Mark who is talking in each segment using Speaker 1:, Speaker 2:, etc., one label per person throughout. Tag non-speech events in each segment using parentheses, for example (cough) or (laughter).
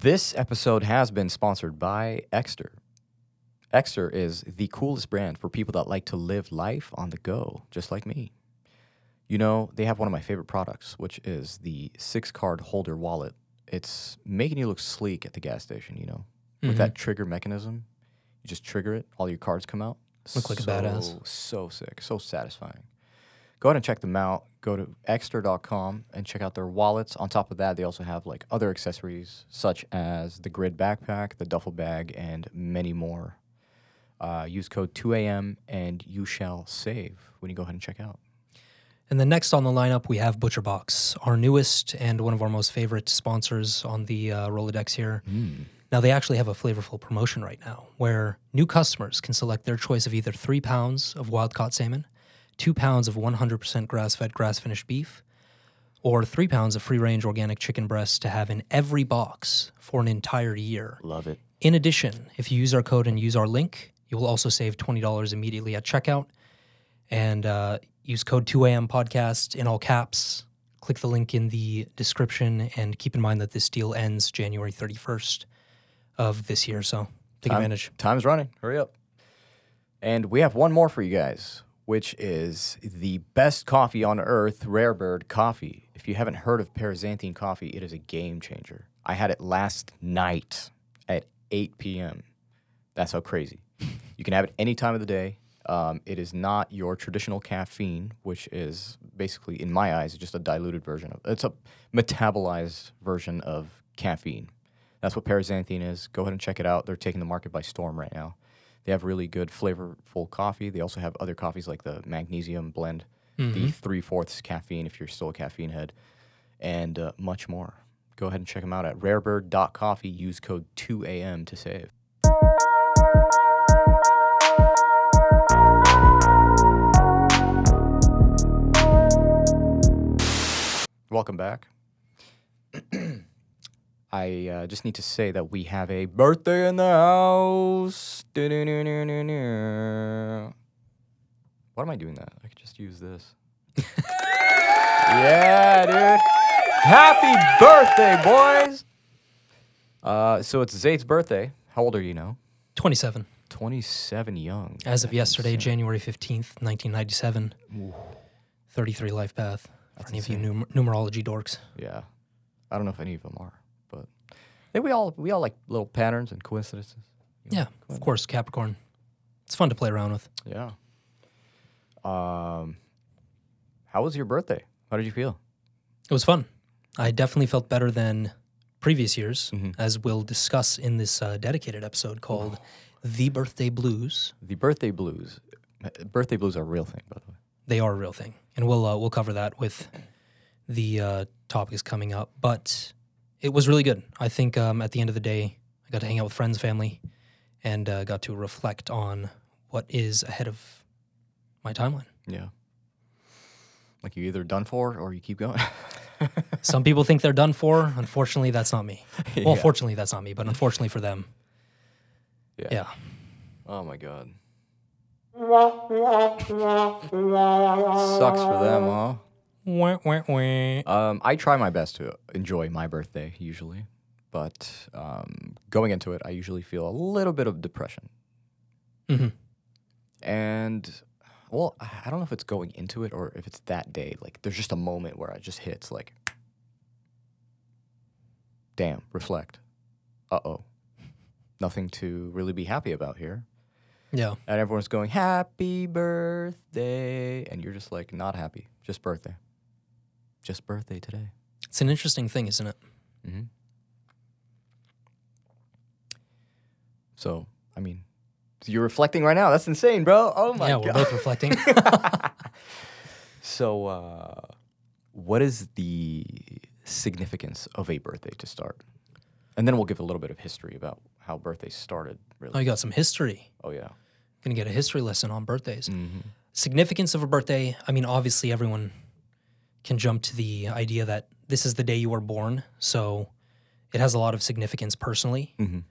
Speaker 1: This episode has been sponsored by Ekster. Ekster is the coolest brand for people that like to live life on the go, just like me. You know, they have one of my favorite products, which is the six card holder wallet. It's making you look sleek at the gas station, you know, with mm-hmm. that trigger mechanism. You just trigger it, all your cards come out.
Speaker 2: Look like a badass.
Speaker 1: So sick, so satisfying. Go ahead and check them out. Go to ekster.com and check out their wallets. On top of that, they also have like other accessories such as the grid backpack, the duffel bag, and many more. Uh, use code 2AM and you shall save when you go ahead and check out.
Speaker 2: And then next on the lineup, we have ButcherBox, our newest and one of our most favorite sponsors on the uh, Rolodex here. Now, they actually have a flavorful promotion right now where new customers can select their choice of either three pounds of wild caught salmon, two pounds of 100% grass fed, grass finished beef, or three pounds of free range organic chicken breasts to have in every box for an entire year.
Speaker 1: Love it.
Speaker 2: In addition, if you use our code and use our link, you will also save $20 immediately at checkout. And uh, use code 2AM podcast in all caps. Click the link in the description and keep in mind that this deal ends January 31st of this year. So take
Speaker 1: Time-
Speaker 2: advantage.
Speaker 1: Time's running. Hurry up. And we have one more for you guys, which is the best coffee on earth, Rare Bird Coffee. If you haven't heard of Paraxanthine coffee, it is a game changer. I had it last night at 8 p.m. That's how crazy. (laughs) You can have it any time of the day. Um, it is not your traditional caffeine, which is basically, in my eyes, just a diluted version of it's a metabolized version of caffeine. That's what paraxanthine is. Go ahead and check it out. They're taking the market by storm right now. They have really good, flavorful coffee. They also have other coffees like the magnesium blend, the three fourths caffeine if you're still a caffeine head, and uh, much more. Go ahead and check them out at rarebird.coffee. Use code 2AM to save. Welcome back. I uh, just need to say that we have a birthday in the house. What am I doing that? I could just use this. (laughs) yeah, dude. Happy birthday, boys. Uh, so it's Zayd's birthday. How old are you now?
Speaker 2: 27.
Speaker 1: 27 young.
Speaker 2: As of yesterday, January 15th, 1997. 33 life path. For any of you numer- numerology dorks.
Speaker 1: Yeah. I don't know if any of them are, but I think we all we all like little patterns and coincidences. you know?
Speaker 2: Yeah, of course, Capricorn. It's fun to play around with.
Speaker 1: Yeah. Um, how was your birthday? How did you feel?
Speaker 2: It was fun. I definitely felt better than previous years,
Speaker 1: Mm-hmm.
Speaker 2: as we'll discuss in this uh, dedicated episode called The Birthday Blues.
Speaker 1: The birthday blues. Birthday blues are a real thing, by the way.
Speaker 2: They are a real thing. And we'll, uh, we'll cover that with the uh, topics coming up. But it was really good. I think um, at the end of the day, I got to hang out with friends, family, and uh, got to reflect on what is ahead of my timeline.
Speaker 1: Yeah. Like you either done for or you keep going. (laughs)
Speaker 2: Some people think they're done for. Unfortunately, that's not me. (laughs) Well,
Speaker 1: Yeah.
Speaker 2: fortunately, that's not me, but unfortunately for them, Yeah. yeah.
Speaker 1: Oh my god. Sucks for them, huh?
Speaker 2: Wah, wah, wah.
Speaker 1: Um, I try my best to enjoy my birthday usually, but um, going into it, I usually feel a little bit of depression.
Speaker 2: Mhm.
Speaker 1: And well, I I don't know if it's going into it or if it's that day. Like, there's just a moment where it just hits like, damn, reflect. Uh oh, nothing to really be happy about here.
Speaker 2: Yeah.
Speaker 1: And everyone's going, Happy birthday. And you're just like, not happy. Just birthday. Just birthday today.
Speaker 2: It's an interesting thing, isn't it?
Speaker 1: Mm-hmm. So, I mean, you're reflecting right now. That's insane, bro. Oh my god.
Speaker 2: yeah, we're both reflecting. (laughs)
Speaker 1: So, uh, what is the significance of a birthday to start? And then we'll give a little bit of history about how birthdays started, really.
Speaker 2: oh, you got some history.
Speaker 1: Oh, yeah.
Speaker 2: Gonna get a history lesson on birthdays.
Speaker 1: Mm-hmm.
Speaker 2: Significance of a birthday. I mean, obviously, everyone can jump to the idea that this is the day you were born. So it has a lot of significance personally.
Speaker 1: Mhm.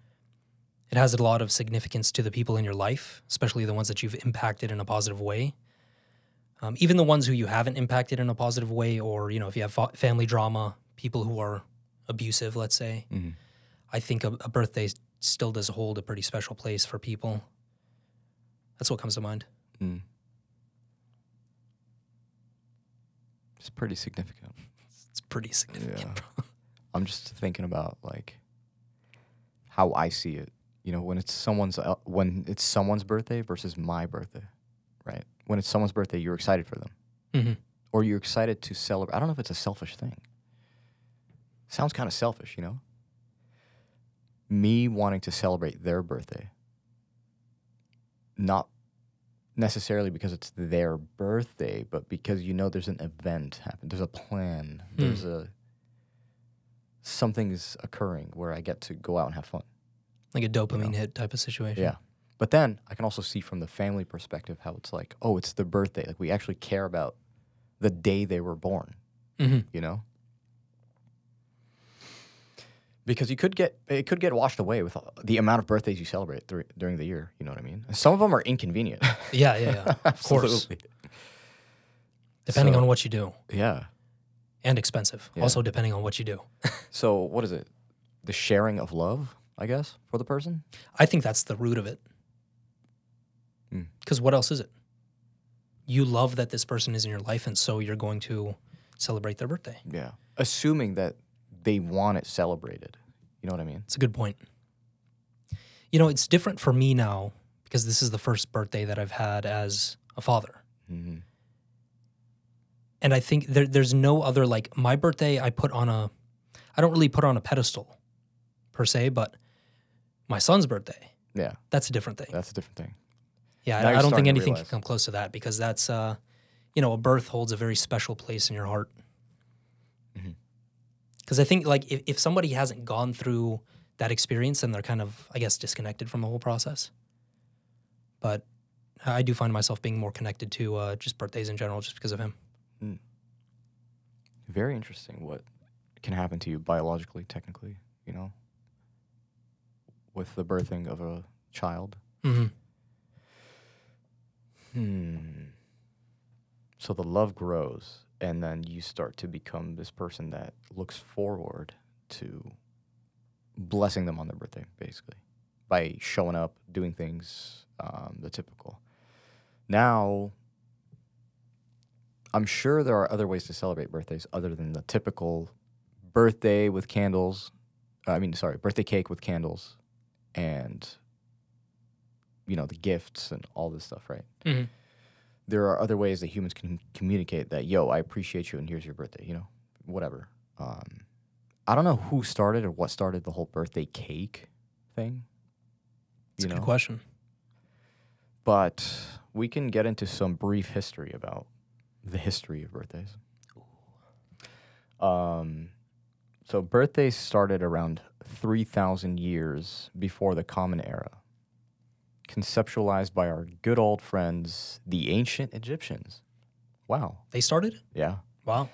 Speaker 2: It has a lot of significance to the people in your life, especially the ones that you've impacted in a positive way. Um, even the ones who you haven't impacted in a positive way, or you know, if you have fa- family drama, people who are abusive, let's say.
Speaker 1: Mhm.
Speaker 2: I think a, a birthday still does hold a pretty special place for people. That's what comes to mind.
Speaker 1: Mm. It's pretty significant.
Speaker 2: It's pretty significant.
Speaker 1: Yeah. (laughs) I'm just thinking about like how I see it. You know, when it's someone's el- when it's someone's birthday versus my birthday, right? When it's someone's birthday, you're excited for them,
Speaker 2: hmm
Speaker 1: or you're excited to celebrate. I don't know if it's a selfish thing. Sounds kind of selfish, you know. Me wanting to celebrate their birthday, not necessarily because it's their birthday, but because you know there's an event happen, there's a plan,
Speaker 2: Hmm.
Speaker 1: there's a something's occurring where I get to go out and have fun.
Speaker 2: Like a dopamine hit type of situation.
Speaker 1: Yeah. But then I can also see from the family perspective how it's like, oh, it's the birthday. Like we actually care about the day they were born,
Speaker 2: hmm
Speaker 1: you know? Because you could get it could get washed away with the amount of birthdays you celebrate dur- during the year. You know what I mean? Some of them are inconvenient. (laughs)
Speaker 2: Yeah, yeah, yeah. (laughs) Of course. Depending
Speaker 1: So-
Speaker 2: on what you do.
Speaker 1: Yeah.
Speaker 2: And expensive.
Speaker 1: Yeah.
Speaker 2: Also depending on what you do. (laughs)
Speaker 1: So what is it? The sharing of love, I guess, for the person.
Speaker 2: I think that's the root of it.
Speaker 1: Mm.
Speaker 2: Because what else is it? You love that this person is in your life, and so you're going to celebrate their birthday.
Speaker 1: Yeah. Assuming that they want it celebrated. You know what I mean?
Speaker 2: It's a good point. You know, it's different for me now because this is the first birthday that I've had as a father.
Speaker 1: hmm
Speaker 2: And I think there, there's no other, like, my birthday, I put on a, I don't really put on a pedestal per se, but my son's birthday,
Speaker 1: Yeah,
Speaker 2: that's a different thing.
Speaker 1: that's a different thing.
Speaker 2: Yeah, I, I don't think anything can come close to that because that's, uh, you know, a birth holds a very special place in your heart. Because I think, like, if, if somebody hasn't gone through that experience, then they're kind of, I guess, disconnected from the whole process. But I do find myself being more connected to uh, just birthdays in general, just because of him.
Speaker 1: Very interesting what can happen to you biologically, technically, you know, with the birthing of a child.
Speaker 2: hmm
Speaker 1: Hmm. So the love grows, and then you start to become this person that looks forward to blessing them on their birthday, basically, by showing up, doing things, um, the typical. Now, I'm sure there are other ways to celebrate birthdays other than the typical birthday with candles. uh, I mean, sorry, birthday cake with candles, and you know the gifts and all this stuff, right?
Speaker 2: hmm
Speaker 1: there are other ways that humans can communicate that yo i appreciate you and here's your birthday you know whatever. Um, i don't know who started or what started the whole birthday cake thing
Speaker 2: It's
Speaker 1: you
Speaker 2: a
Speaker 1: know?
Speaker 2: good question.
Speaker 1: but we can get into some brief history about the history of birthdays. Um, so birthdays started around 3000 years before the common era conceptualized by our good old friends the ancient egyptians wow
Speaker 2: They started it?
Speaker 1: yeah
Speaker 2: Wow.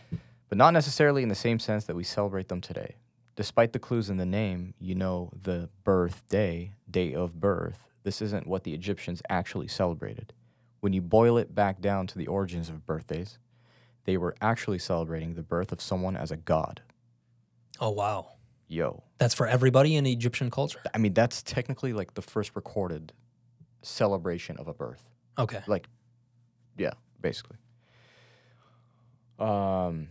Speaker 1: but not necessarily in the same sense that we celebrate them today. Despite the clues in the name, you know the birthday, day of birth. This isn't what the Egyptians actually celebrated. When you boil it back down to the origins of birthdays, they were actually celebrating the birth of someone as a god.
Speaker 2: Oh, wow.
Speaker 1: Yo.
Speaker 2: That's for everybody in Egyptian culture?
Speaker 1: I mean, that's technically like the first recorded celebration of a birth.
Speaker 2: Okay.
Speaker 1: Like, yeah, basically. Um,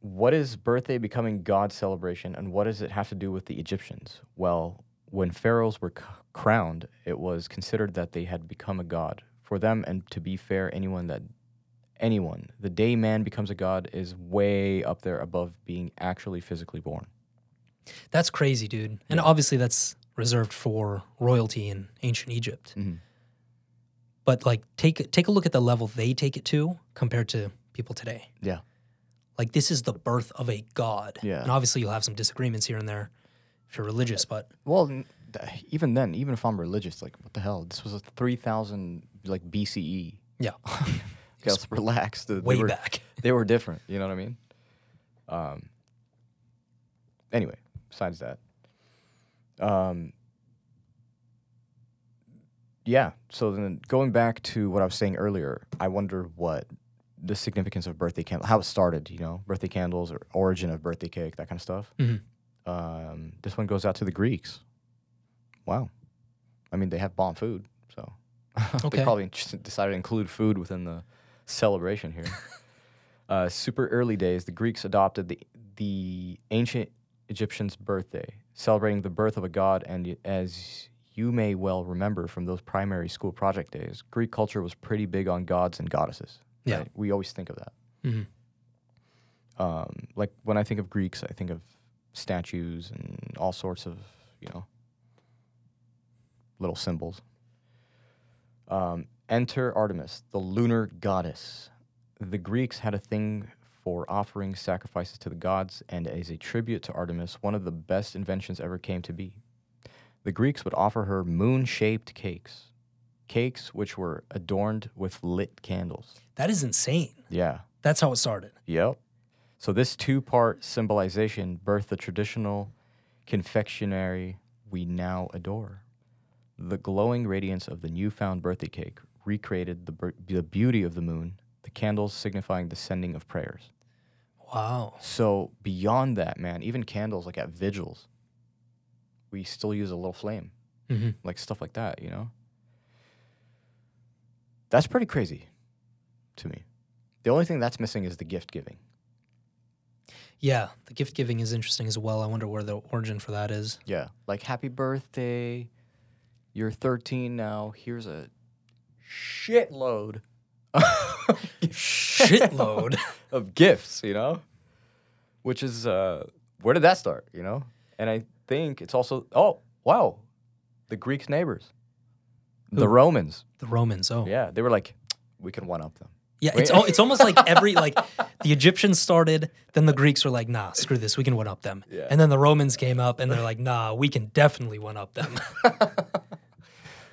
Speaker 1: what is birthday becoming God's celebration, and what does it have to do with the Egyptians? Well, when pharaohs were c- crowned, it was considered that they had become a god. For them, and to be fair, anyone that anyone, the day man becomes a god is way up there above being actually physically born.
Speaker 2: That's crazy, dude. And
Speaker 1: Yeah.
Speaker 2: obviously, that's reserved for royalty in ancient Egypt.
Speaker 1: Mhm.
Speaker 2: But like, take take a look at the level they take it to compared to people today.
Speaker 1: Yeah.
Speaker 2: Like, this is the birth of a god.
Speaker 1: Yeah.
Speaker 2: And obviously, you'll have some disagreements here and there if you're religious, but
Speaker 1: Well, even then, even if I'm religious, like what the hell? This was a three thousand like BCE.
Speaker 2: yeah, (laughs)
Speaker 1: let's relax. The- They
Speaker 2: way
Speaker 1: were,
Speaker 2: back. (laughs)
Speaker 1: They were different. You know what I mean? Um. Anyway, besides that, um. Yeah. So then, going back to what I was saying earlier, I wonder what the significance of birthday candle, how it started. You know, birthday candles or origin of birthday cake, that kind of stuff.
Speaker 2: Mhm.
Speaker 1: Um, this one goes out to the Greeks. Wow. I mean, they have bomb food, so (laughs)
Speaker 2: Okay.
Speaker 1: they probably decided to include food within the celebration here. (laughs) uh, super early days, the Greeks adopted the the ancient Egyptians' birthday, celebrating the birth of a god. And as you may well remember from those primary school project days, Greek culture was pretty big on gods and goddesses.
Speaker 2: Yeah.
Speaker 1: right? we always think of that.
Speaker 2: Mhm.
Speaker 1: Um, like when I think of Greeks, I think of statues and all sorts of you know little symbols. Um, enter Artemis, the lunar goddess. The Greeks had a thing for offering sacrifices to the gods, and as a tribute to Artemis, one of the best inventions ever came to be. The Greeks would offer her moon shaped cakes, cakes which were adorned with lit candles.
Speaker 2: That is insane.
Speaker 1: Yeah.
Speaker 2: That's how it started.
Speaker 1: Yep. So this two-part symbolization birthed the traditional confectionery we now adore. The glowing radiance of the newfound birthday cake recreated the, the beauty of the moon, candles signifying the sending of prayers.
Speaker 2: Wow.
Speaker 1: So beyond that, man, even candles like at vigils, we still use a little flame,
Speaker 2: hmm
Speaker 1: like stuff like that, you know? That's pretty crazy to me. The only thing that's missing is the gift giving.
Speaker 2: Yeah, the gift giving is interesting as well. I wonder where the origin for that is.
Speaker 1: Yeah. Like, happy birthday. You're 13 now. Here's a shitload (laughs)
Speaker 2: Shitload. (laughs)
Speaker 1: of gifts, you know? Which is, uh, where did that start, you know? And I think it's also, oh, wow. The Greeks' neighbors, the Romans.
Speaker 2: the Romans. Oh,
Speaker 1: Yeah. They were like, we can one up them.
Speaker 2: Yeah, it's al- it's almost like every (laughs) like the Egyptians started, then the Greeks were like, nah, screw this, we can one up them.
Speaker 1: Yeah.
Speaker 2: And then the Romans came up and they're like, nah, we can definitely one up them.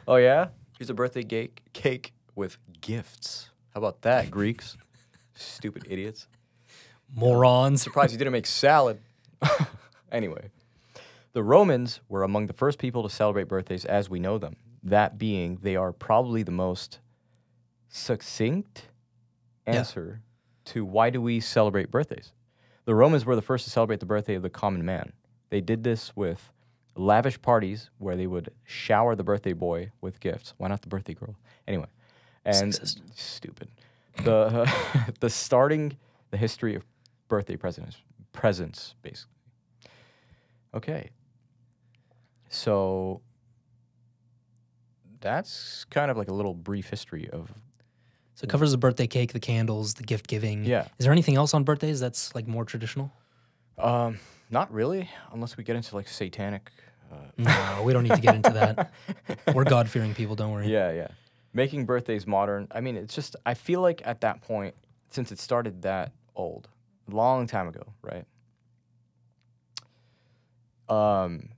Speaker 1: Oh, yeah? Here's a birthday cake, cake with gifts. How about that, Greeks? (laughs) Stupid idiots.
Speaker 2: Morons.
Speaker 1: Surprised you didn't make salad. (laughs) anyway, the Romans were among the first people to celebrate birthdays as we know them. That being, they are probably the most succinct
Speaker 2: Yeah.
Speaker 1: answer to why do we celebrate birthdays. The Romans were the first to celebrate the birthday of the common man. They did this with lavish parties where they would shower the birthday boy with gifts. Why not the birthday girl? Anyway, and
Speaker 2: Sexist.
Speaker 1: stupid. The (laughs) the starting the history of birthday presents presents basically. Okay. So that's kind of like a little brief history of
Speaker 2: So it covers the birthday cake, the candles, the gift giving.
Speaker 1: Yeah.
Speaker 2: Is there anything else on birthdays that's like more traditional?
Speaker 1: um not really unless we get into like satanic uh,
Speaker 2: No, we don't need to get into that. (laughs) We're God fearing people, don't worry.
Speaker 1: Yeah, yeah. Making birthdays modern. I mean, it's just I feel like at that point, since it started that old, long time ago, right? Um,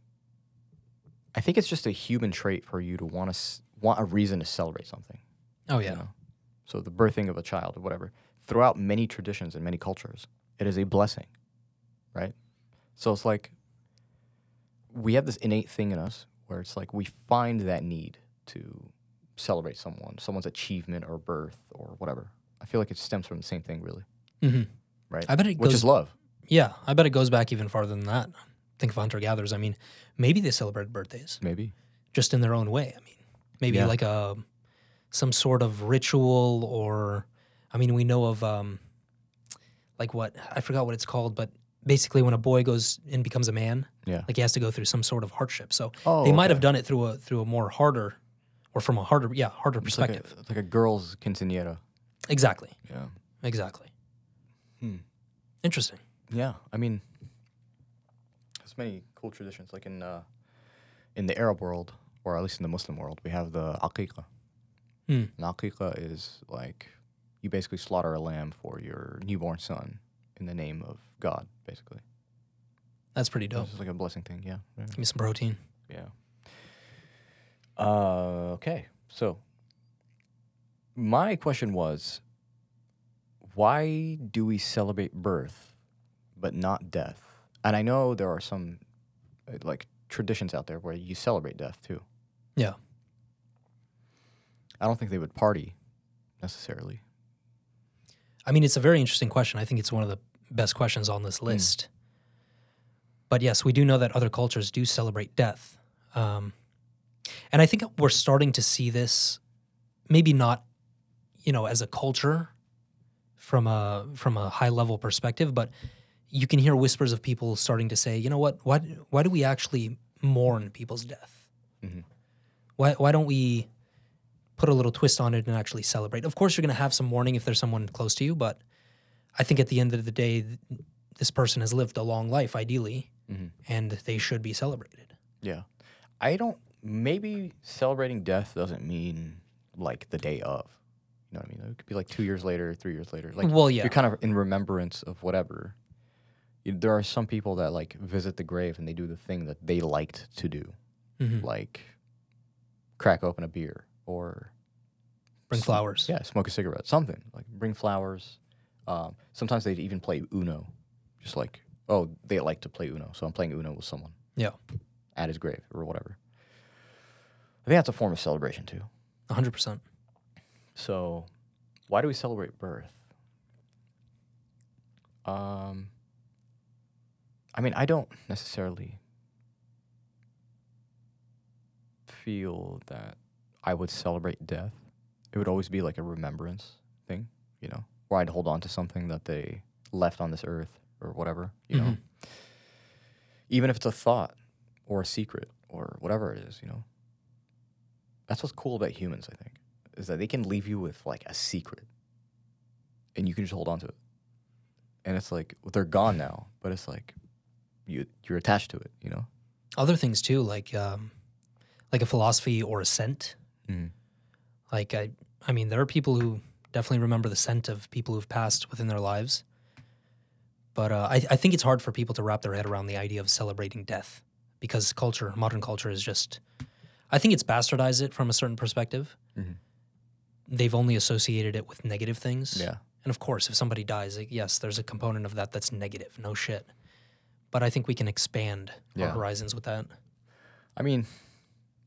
Speaker 1: I think it's just a human trait for you to want to s- want a reason to celebrate something.
Speaker 2: Oh
Speaker 1: you
Speaker 2: yeah.
Speaker 1: know? So the birthing of a child or whatever. Throughout many traditions and many cultures, it is a blessing, right? So it's like we have this innate thing in us where it's like we find that need to celebrate someone, someone's achievement or birth or whatever. I feel like it stems from the same thing, really,
Speaker 2: hmm
Speaker 1: right?
Speaker 2: I bet it
Speaker 1: Which
Speaker 2: goes
Speaker 1: is love.
Speaker 2: Yeah, I bet it goes back even farther than that. Think of hunter gatherers. I mean, maybe they celebrated birthdays
Speaker 1: Maybe.
Speaker 2: just in their own way. I mean, maybe
Speaker 1: Yeah.
Speaker 2: like a some sort of ritual, or I mean, we know of um, like what I forgot what it's called, but basically when a boy goes and becomes a man,
Speaker 1: Yeah.
Speaker 2: like he has to go through some sort of hardship. So
Speaker 1: Oh,
Speaker 2: they might have done it through a through a more harder, or from a harder, yeah, harder
Speaker 1: It's like,
Speaker 2: perspective.
Speaker 1: a, it's like a girl's quinceanera.
Speaker 2: exactly,
Speaker 1: Yeah.
Speaker 2: exactly.
Speaker 1: Hmm.
Speaker 2: Interesting.
Speaker 1: Yeah, I mean, there's many cool traditions. Like in uh, in the Arab world, or at least in the Muslim world, we have the aqiqah.
Speaker 2: Hmm.
Speaker 1: An aqiqah is like you basically slaughter a lamb for your newborn son in the name of God, basically.
Speaker 2: That's pretty dope.
Speaker 1: It's like a blessing thing. Yeah. yeah.
Speaker 2: Give me some protein.
Speaker 1: Yeah. Uh, okay. So my question was why do we celebrate birth but not death? And I know there are some uh, like traditions out there where you celebrate death too.
Speaker 2: Yeah.
Speaker 1: I don't think they would party necessarily.
Speaker 2: I mean, it's a very interesting question. I think it's one of the best questions on this list. But yes, we do know that other cultures do celebrate death. Um, and I think we're starting to see this, maybe not, you know, as a culture from a from a high level perspective, but you can hear whispers of people starting to say, you know what, why why do we actually mourn people's death?
Speaker 1: Mhm.
Speaker 2: Why why don't we put a little twist on it and actually celebrate? Of course, you're going to have some mourning if there's someone close to you, but I think at the end of the day, this person has lived a long life, ideally,
Speaker 1: Mhm.
Speaker 2: and they should be celebrated.
Speaker 1: Yeah. I don't maybe celebrating death doesn't mean like the day of. You know what I mean? It could be like two years later, three years later. Like
Speaker 2: Well, yeah.
Speaker 1: you're kind of in remembrance of whatever. You- There are some people that like visit the grave and they do the thing that they liked to do,
Speaker 2: Mhm.
Speaker 1: like crack open a beer or
Speaker 2: Bring
Speaker 1: sm-
Speaker 2: flowers.
Speaker 1: Yeah, smoke a cigarette, something like bring flowers. Um, sometimes they'd even play Uno, just like oh they like to play Uno, so I'm playing Uno with someone
Speaker 2: Yeah,
Speaker 1: at his grave or whatever. I think that's a form of celebration too.
Speaker 2: 100%.
Speaker 1: So, why do we celebrate birth? Um, I mean, I don't necessarily feel that I would celebrate death. It would always be like a remembrance thing, you know, where I'd hold on to something that they left on this earth or whatever, you know. Even if it's a thought or a secret or whatever it is, you know. That's what's cool about humans, I think is that they can leave you with like a secret and you can just hold on to it and it's like they're gone now but it's like you you're attached to it you know
Speaker 2: Other things too, like um, like a philosophy or a scent.
Speaker 1: mm.
Speaker 2: Like I, I mean, there are people who definitely remember the scent of people who've passed within their lives. But uh, I, I think it's hard for people to wrap their head around the idea of celebrating death because culture, modern culture, is just. I think it's bastardized it from a certain perspective.
Speaker 1: Mhm.
Speaker 2: They've only associated it with negative things.
Speaker 1: yeah
Speaker 2: And of course, if somebody dies, like, yes, there's a component of that that's negative. No shit. But I think we can expand
Speaker 1: Yeah.
Speaker 2: our horizons with that.
Speaker 1: i mean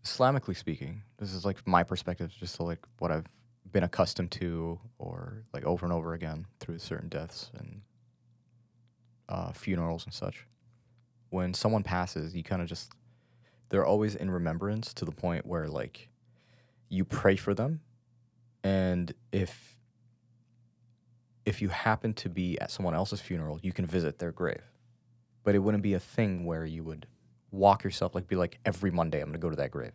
Speaker 1: islamically speaking this is like my perspective just like what i've been accustomed to or like over and over again through certain deaths and uh, funerals and such when someone passes you kind of just they're always in remembrance to the point where like you pray for them and if if you happen to be at someone else's funeral you can visit their grave but it wouldn't be a thing where you would walk yourself like be like every monday i'm going to go to that grave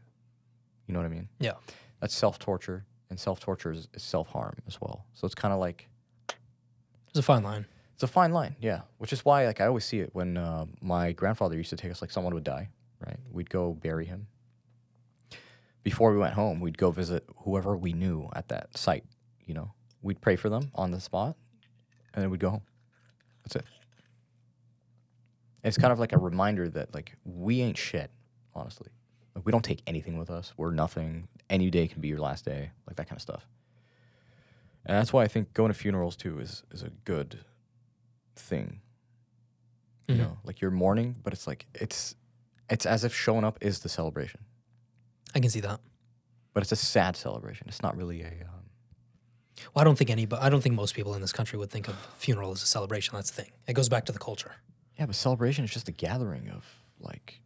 Speaker 1: you know what i mean
Speaker 2: Yeah.
Speaker 1: that's self-torture and self-torture is, is self-harm as well so it's kind of like
Speaker 2: It's a fine line.
Speaker 1: it's a fine line, yeah. Which is why, like, I always see it when uh, my grandfather used to take us. Like, someone would die, right? We'd go bury him. Before we went home, we'd go visit whoever we knew at that site. You know, we'd pray for them on the spot, and then we'd go home. That's it. It's kind of like a reminder that, like, we ain't shit. Honestly, like, we don't take anything with us. We're nothing. Any day can be your last day, like that kind of stuff. And that's why I think going to funerals too is is a good thing. You
Speaker 2: Mhm.
Speaker 1: know, like you're mourning, but it's like it's it's as if showing up is the celebration,
Speaker 2: I can see that.
Speaker 1: but it's a sad celebration. It's not really a. Um,
Speaker 2: Well, I don't think any, but I don't think most people in this country would think of funeral as a celebration. That's the thing. It goes back to the culture.
Speaker 1: yeah, but celebration is just a gathering of like.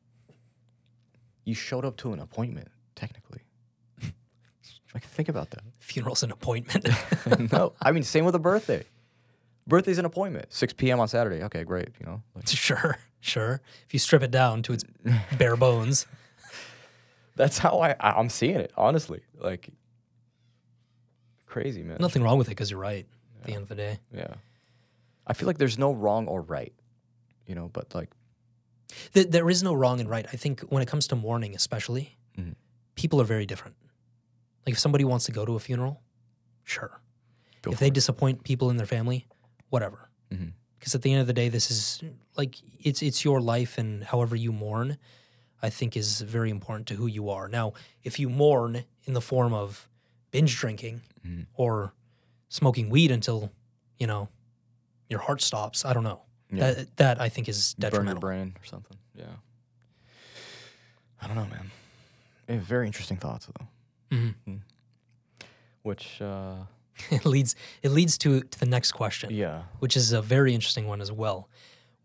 Speaker 1: You showed up to an appointment, technically. (laughs) like think about that.
Speaker 2: Funeral's an appointment. (laughs) (laughs)
Speaker 1: no, I mean same with a birthday. Birthday's an appointment. Six p.m. on Saturday. Okay, great. You know, like,
Speaker 2: sure, sure. If you strip it down to its (laughs) bare bones,
Speaker 1: that's how I, I'm seeing it. Honestly, like crazy man.
Speaker 2: nothing wrong with it because you're right. At the end of the day,
Speaker 1: Yeah. I feel like there's no wrong or right, you know, but like,
Speaker 2: Th- there is no wrong and right. I think when it comes to mourning, especially,
Speaker 1: Mhm.
Speaker 2: people are very different. Like if somebody wants to go to a funeral, sure.
Speaker 1: go
Speaker 2: if they
Speaker 1: it.
Speaker 2: disappoint people in their family, whatever.
Speaker 1: Mhm.
Speaker 2: Because at the end of the day, this is like it's it's your life, and however you mourn, I think is very important to who you are. Now, if you mourn in the form of binge drinking
Speaker 1: Mhm.
Speaker 2: or smoking weed until you know your heart stops, I don't know.
Speaker 1: Yeah.
Speaker 2: That that I think is detrimental.
Speaker 1: burn your brain or something. Yeah. I don't know, man. Very interesting thoughts, though.
Speaker 2: Mhm.
Speaker 1: Which, uh, (laughs)
Speaker 2: it leads it leads to to the next question,
Speaker 1: yeah.
Speaker 2: which is a very interesting one as well.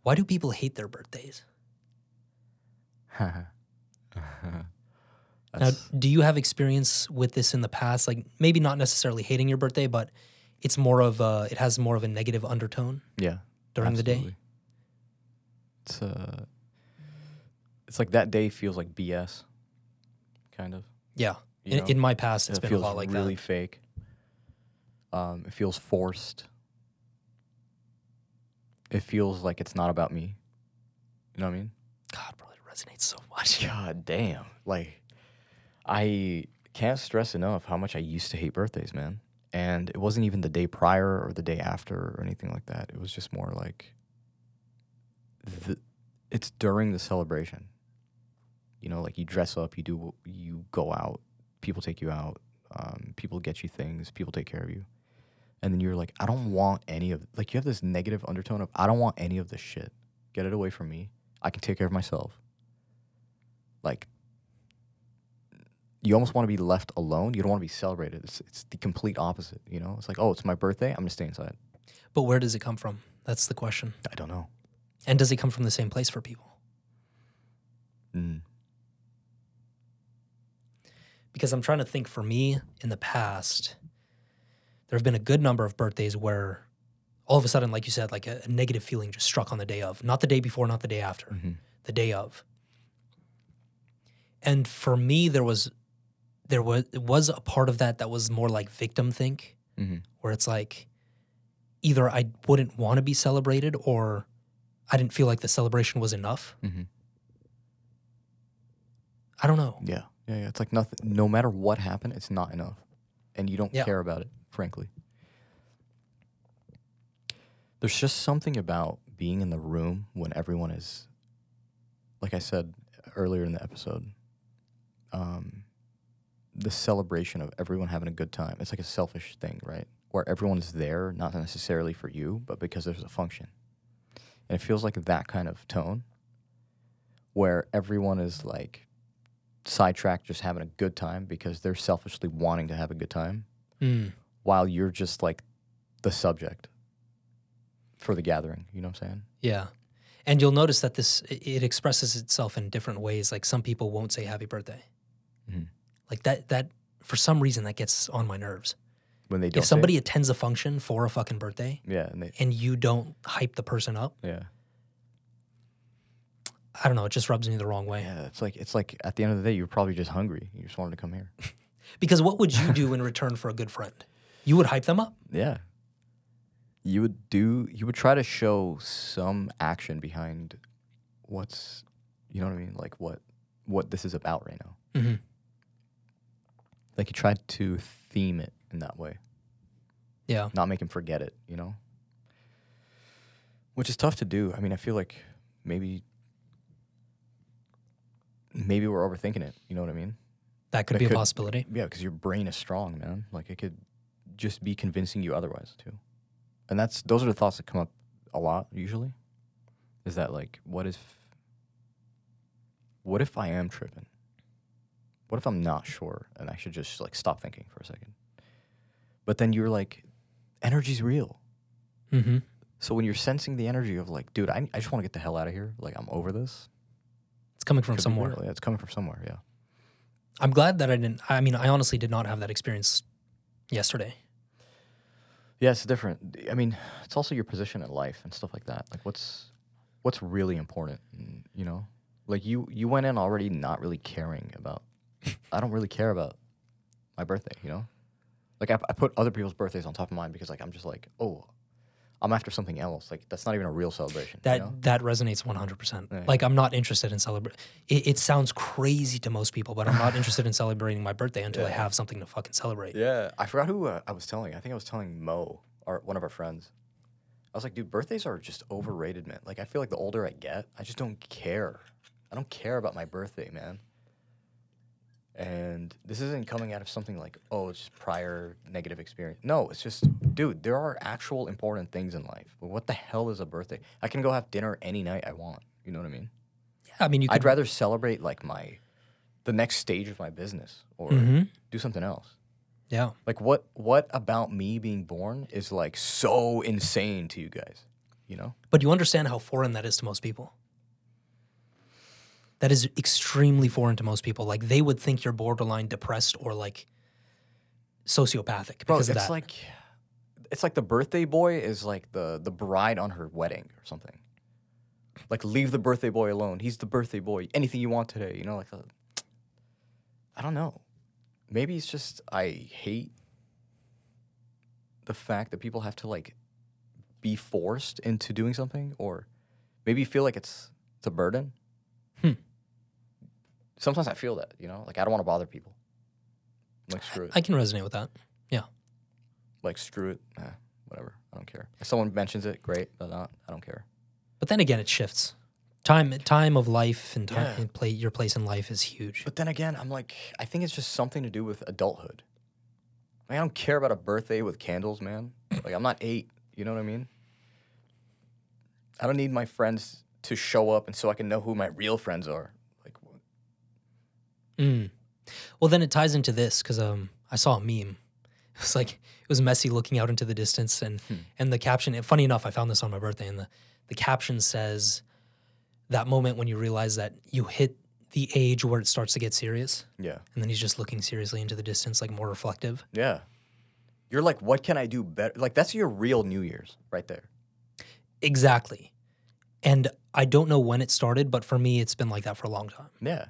Speaker 2: Why do people hate their birthdays? (laughs) Now, do you have experience with this in the past? Like maybe not necessarily hating your birthday, but it's more of a, it has more of a negative undertone
Speaker 1: yeah.
Speaker 2: during the day.
Speaker 1: It's uh it's like that day feels like BS. Kind of.
Speaker 2: Yeah. In, in my past, it's
Speaker 1: it
Speaker 2: been a lot like
Speaker 1: really
Speaker 2: that.
Speaker 1: fake. Um, it feels forced. It feels like it's not about me. You know what I mean?
Speaker 2: God, bro, it resonates so much. (laughs)
Speaker 1: God damn. Like, I can't stress enough how much I used to hate birthdays, man. And it wasn't even the day prior or the day after or anything like that. It was just more like, the, it's during the celebration. You know, like you dress up, you do, you go out, people take you out, um, people get you things, people take care of you. And then you're like, I don't want any of, like, you have this negative undertone of, I don't want any of this shit. Get it away from me. I can take care of myself like you almost want to be left alone. You don't want to be celebrated. It's it's the complete opposite. You know, it's like, oh, it's my birthday. I'm gonna stay inside.
Speaker 2: But where does it come from? That's the question.
Speaker 1: I don't know.
Speaker 2: And does it come from the same place for people?
Speaker 1: Mm.
Speaker 2: Because I'm trying to think for me in the past, there have been a good number of birthdays where all of a sudden, like you said, like a, a negative feeling just struck on the day of, not the day before, not the day after,
Speaker 1: Mhm.
Speaker 2: the day of. And for me, there was, there was, it was a part of that that was more like victim think,
Speaker 1: Mhm.
Speaker 2: where it's like either I wouldn't want to be celebrated or I didn't feel like the celebration was enough.
Speaker 1: Mhm.
Speaker 2: I don't know.
Speaker 1: Yeah, yeah, yeah. It's like nothing. No matter what happened, it's not enough, and you don't
Speaker 2: Yeah.
Speaker 1: care about it. Frankly, there's just something about being in the room when everyone is, like I said earlier in the episode, um, the celebration of everyone having a good time. It's like a selfish thing, right? Where everyone's there, not necessarily for you, but because there's a function. And it feels like that kind of tone where everyone is like sidetracked just having a good time because they're selfishly wanting to have a good time
Speaker 2: Mm.
Speaker 1: While you're just like the subject for the gathering. You know what I'm saying?
Speaker 2: Yeah. And you'll notice that this it expresses itself in different ways. Like some people won't say happy birthday.
Speaker 1: Mhm.
Speaker 2: Like that that for some reason that gets on my nerves.
Speaker 1: When they don't.
Speaker 2: if somebody
Speaker 1: it.
Speaker 2: attends a function for a fucking birthday
Speaker 1: Yeah, and they,
Speaker 2: and you don't hype the person up,
Speaker 1: yeah.
Speaker 2: I don't know, it just rubs me the wrong way.
Speaker 1: Yeah, it's like it's like at the end of the day, you're probably just hungry. You just wanted to come here. (laughs)
Speaker 2: Because what would you do in return for a good friend? You would hype them up.
Speaker 1: yeah. You would do. You would try to show some action behind what's, you know what I mean? Like what what this is about right now.
Speaker 2: hmm
Speaker 1: Like you tried to theme it in that way.
Speaker 2: Yeah.
Speaker 1: not make him forget it, you know? Which is tough to do. I mean, I feel like maybe maybe we're overthinking it, you know what I mean?
Speaker 2: That could be a
Speaker 1: could-
Speaker 2: possibility.
Speaker 1: Yeah, because your brain is strong, man. Like it could just be convincing you otherwise too. And that's those are the thoughts that come up a lot usually. Is that like what if what if I am tripping? What if I'm not sure and I should just like stop thinking for a second? But then you're like energy's real.
Speaker 2: hmm
Speaker 1: So when you're sensing the energy of like, dude, I, I just want to get the hell out of here. Like I'm over this.
Speaker 2: It's coming from
Speaker 1: Could
Speaker 2: somewhere.
Speaker 1: Yeah, it's coming from somewhere. Yeah.
Speaker 2: I'm glad that I didn't. I mean, I honestly did not have that experience yesterday.
Speaker 1: Yeah, it's different. I mean, it's also your position in life and stuff like that. Like what's what's really important, you know? Like you you went in already not really caring about (laughs) I don't really care about my birthday, you know? Like I, I put other people's birthdays on top of mine because like I'm just like, "Oh, I'm after something else." Like that's not even a real celebration,
Speaker 2: That
Speaker 1: you know?
Speaker 2: that resonates 100%.
Speaker 1: Yeah.
Speaker 2: Like I'm not interested in celebrate. It, it sounds crazy to most people, but I'm not interested in celebrating my birthday until I (laughs) have something to fucking celebrate.
Speaker 1: Yeah, I forgot who uh, I was telling. I think I was telling Mo, or one of our friends. I was like, dude, birthdays are just overrated, man. Like, I feel like the older I get, I just don't care. I don't care about my birthday, man. And this isn't coming out of something like, oh, it's just prior negative experience. No, it's just, dude, there are actual important things in life. But what the hell is a birthday? I can go have dinner any night I want. You know what I mean?
Speaker 2: Yeah, I mean, you could.
Speaker 1: I'd rather celebrate like my, the next stage of my business or
Speaker 2: Mhm.
Speaker 1: do something else.
Speaker 2: Yeah.
Speaker 1: Like what what about me being born is like so insane to you guys? You know?
Speaker 2: But you understand how foreign that is to most people. That is extremely foreign to most people. Like they would think you're borderline depressed or like sociopathic
Speaker 1: Bro,
Speaker 2: because
Speaker 1: it's
Speaker 2: of that.
Speaker 1: like it's like the birthday boy is like the the bride on her wedding or something. Like leave the birthday boy alone. He's the birthday boy. Anything you want today, you know, like uh, I don't know. Maybe it's just I hate the fact that people have to like be forced into doing something or maybe feel like it's it's a burden. Sometimes I feel that, you know, like I don't want to bother people. Like screw it
Speaker 2: I can resonate with that. Yeah.
Speaker 1: Like screw it, nah, whatever. I don't care. If someone mentions it, great. But not, I don't care.
Speaker 2: But then again, it shifts. Time time of life and time
Speaker 1: Yeah.
Speaker 2: and play your place in life is huge.
Speaker 1: But then again, I'm like, I think it's just something to do with adulthood. Like, I don't care about a birthday with candles, man. Like I'm not eight. You know what I mean? I don't need my friends to show up and so I can know who my real friends are.
Speaker 2: Mm. Well, then it ties into this because um, I saw a meme. (laughs) It was like it was Messi looking out into the distance, and
Speaker 1: Hmm.
Speaker 2: and the caption. And funny enough, I found this on my birthday, and the the caption says, "That moment when you realize that you hit the age where it starts to get serious."
Speaker 1: yeah,
Speaker 2: And then he's just looking seriously into the distance, like more reflective.
Speaker 1: yeah. You're like, what can I do better? Like that's your real New Year's right there.
Speaker 2: Exactly. And I don't know when it started, but for me, it's been like that for a long time.
Speaker 1: Yeah.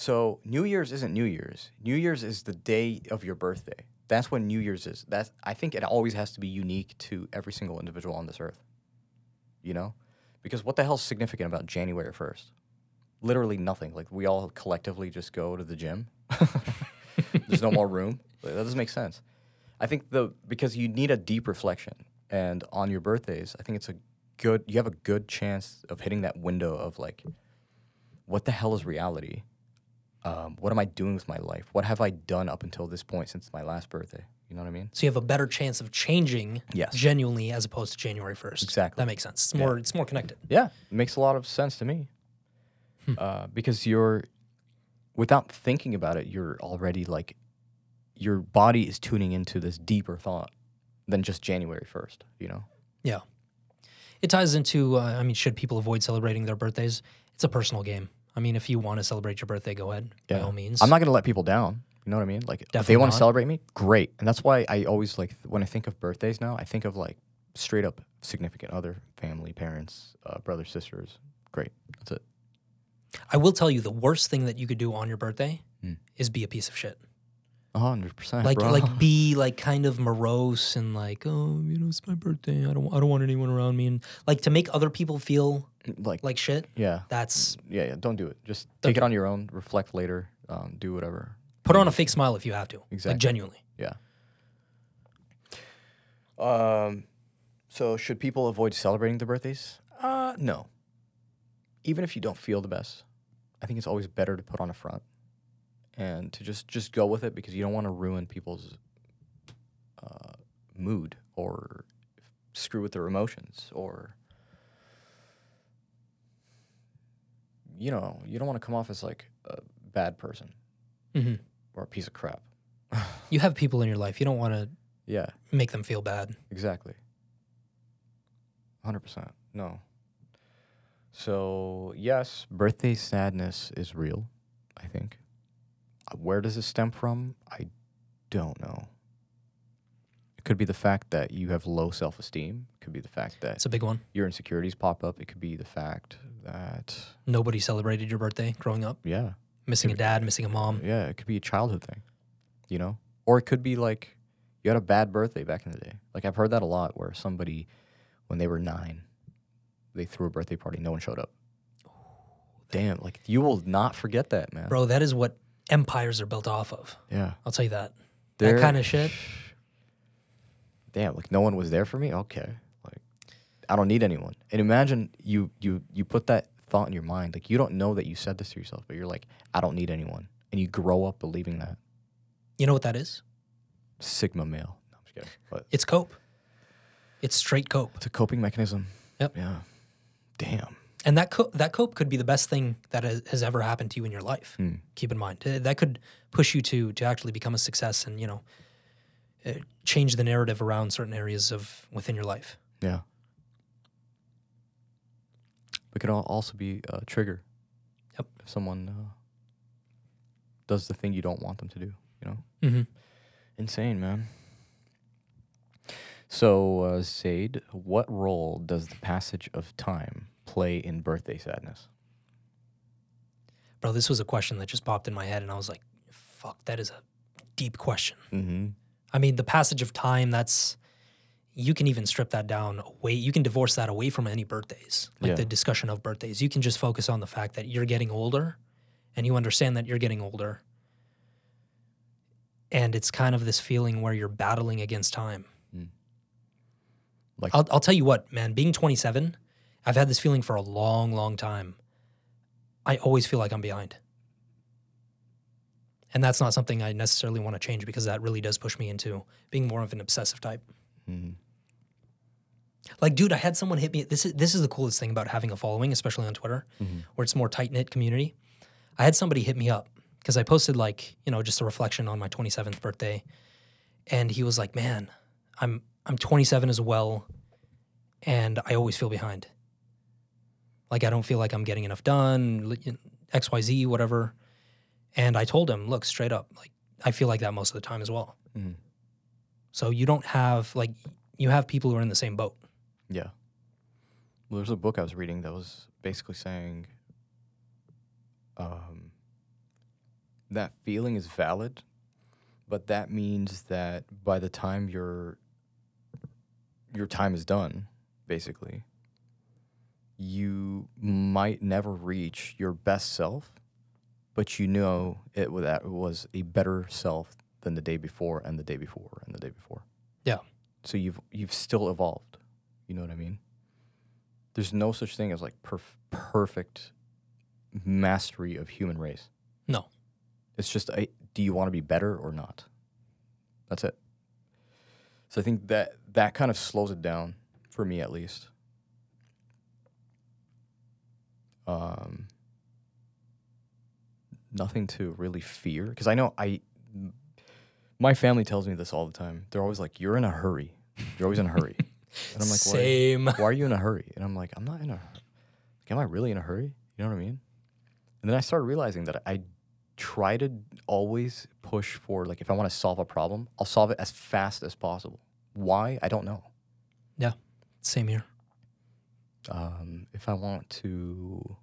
Speaker 1: So New Year's isn't New Year's. New Year's is the day of your birthday. That's when New Year's is. That's I think it always has to be unique to every single individual on this earth. You know? Because what the hell's significant about January 1st? Literally nothing. Like we all collectively just go to the gym. (laughs) There's no more (laughs) room. Like, that doesn't make sense. I think the because you need a deep reflection and on your birthdays, I think it's a good you have a good chance of hitting that window of like what the hell is reality? Um, what am I doing with my life? What have I done up until this point since my last birthday? You know what I mean?
Speaker 2: So you have a better chance of changing
Speaker 1: Yes.
Speaker 2: genuinely as opposed to January 1st.
Speaker 1: Exactly.
Speaker 2: That makes sense. It's more it's more connected.
Speaker 1: Yeah, it makes a lot of sense to me. Uh, because you're, without thinking about it, you're already like, your body is tuning into this deeper thought than just January 1st, you know?
Speaker 2: Yeah. It ties into, uh, I mean, should people avoid celebrating their birthdays? It's a personal game. I mean, if you want to celebrate your birthday, go ahead, by all means.
Speaker 1: I'm not going to let people down. You know what I mean? Like, if they want to
Speaker 2: not.
Speaker 1: celebrate me, great. And that's why I always like, when I think of birthdays now, I think of like straight up significant other, family, parents, uh, brothers, sisters. Great. That's it.
Speaker 2: I will tell you the worst thing that you could do on your birthday
Speaker 1: Hmm.
Speaker 2: is be a piece of shit.
Speaker 1: A hundred percent,
Speaker 2: Like
Speaker 1: bro.
Speaker 2: like (laughs) be like kind of morose and like, oh, you know, it's my birthday. I don't I don't want anyone around me and like to make other people feel
Speaker 1: like,
Speaker 2: like shit.
Speaker 1: yeah.
Speaker 2: That's
Speaker 1: Yeah, yeah. Don't do it. Just take it on your own. Reflect later. Um, do whatever.
Speaker 2: put on a fake smile if you have to.
Speaker 1: Exactly.
Speaker 2: Like genuinely.
Speaker 1: Yeah. Um, so should people avoid celebrating their birthdays? Uh, no. Even if you don't feel the best, I think it's always better to put on a front and to just just go with it because you don't want to ruin people's uh, mood or screw with their emotions or you know you don't want to come off as like a bad person
Speaker 2: hmm
Speaker 1: or a piece of crap.
Speaker 2: You have people in your life. You don't want to
Speaker 1: Yeah.
Speaker 2: make them feel bad.
Speaker 1: Exactly. 100%. No. So, yes, birthday sadness is real, I think. Where does it stem from? I don't know. It could be the fact that you have low self esteem. It could be the fact that
Speaker 2: It's a big one.
Speaker 1: your insecurities pop up. It could be the fact that,
Speaker 2: Nobody celebrated your birthday growing up.
Speaker 1: yeah,
Speaker 2: Missing a dad, missing a mom.
Speaker 1: yeah, it could be a childhood thing, you know? Or it could be like you had a bad birthday back in the day. Like I've heard that a lot where somebody, when they were nine, they threw a birthday party, no one showed up. Damn, like you will not forget that, man.
Speaker 2: Bro, that is what empires are built off of.
Speaker 1: Yeah.
Speaker 2: I'll tell you that.
Speaker 1: There-
Speaker 2: that kind of shit. (sighs)
Speaker 1: Damn, like no one was there for me? Okay. Like I don't need anyone. And imagine you you you put that thought in your mind. Like you don't know that you said this to yourself, but you're like, I don't need anyone. And you grow up believing that.
Speaker 2: You know what that is?
Speaker 1: Sigma male. No, I'm just kidding. But
Speaker 2: It's cope. It's straight cope.
Speaker 1: it's a coping mechanism.
Speaker 2: Yep.
Speaker 1: Yeah. Damn.
Speaker 2: And that co- that cope could be the best thing that has, ever happened to you in your life.
Speaker 1: Hmm.
Speaker 2: Keep in mind that could push you to to actually become a success and you know change the narrative around certain areas of within your life.
Speaker 1: Yeah. But it could also be a trigger.
Speaker 2: Yep.
Speaker 1: If someone uh, does the thing you don't want them to do, you know?
Speaker 2: Mm-hmm.
Speaker 1: Insane, man. So, uh, Zaid, what role does the passage of time play in birthday sadness?
Speaker 2: Bro, this was a question that just popped in my head, and I was like, fuck, that is a deep question.
Speaker 1: Mm-hmm.
Speaker 2: I mean, the passage of time, that's, you can even strip that down away. You can divorce that away from any birthdays, like
Speaker 1: Yeah.
Speaker 2: the discussion of birthdays. You can just focus on the fact that you're getting older and you understand that you're getting older. And it's kind of this feeling where you're battling against time. Hmm.
Speaker 1: Like,
Speaker 2: I'll, I'll tell you what, man, being 27, I've had this feeling for a long, long time. I always feel like I'm behind. And that's not something I necessarily want to change because that really does push me into being more of an obsessive type.
Speaker 1: mhm.
Speaker 2: Like, dude, I had someone hit me. This is this is the coolest thing about having a following, especially on Twitter,
Speaker 1: Mhm.
Speaker 2: where it's more tight knit community. I had somebody hit me up because I posted like you know just a reflection on my 27th birthday, and he was like, "Man, I'm I'm 27 as well, and I always feel behind. Like I don't feel like I'm getting enough done, X Y Z whatever." And I told him, "Look, straight up, like I feel like that most of the time as well.
Speaker 1: Mhm.
Speaker 2: So you don't have like you have people who are in the same boat."
Speaker 1: Yeah. Well, there's a book I was reading that was basically saying um, that feeling is valid, but that means that by the time your your time is done, basically, you might never reach your best self, but you know it that was a better self than the day before and the day before and the day before.
Speaker 2: Yeah.
Speaker 1: So you've you've still evolved. You know what I mean? There's no such thing as like perf- perfect mastery of human race.
Speaker 2: No.
Speaker 1: It's just a, do you want to be better or not? That's it. So I think that that kind of slows it down for me at least. Um nothing to really fear because I know I my family tells me this all the time. They're always like you're in a hurry. You're always in a hurry. (laughs) And I'm like, why,
Speaker 2: Same.
Speaker 1: why are you in a hurry? And I'm like, I'm not in a like, am I really in a hurry? You know what I mean? And then I started realizing that I try to always push for like if I want to solve a problem, I'll solve it as fast as possible. Why? I don't know. Yeah.
Speaker 2: Same here.
Speaker 1: Um, if I want to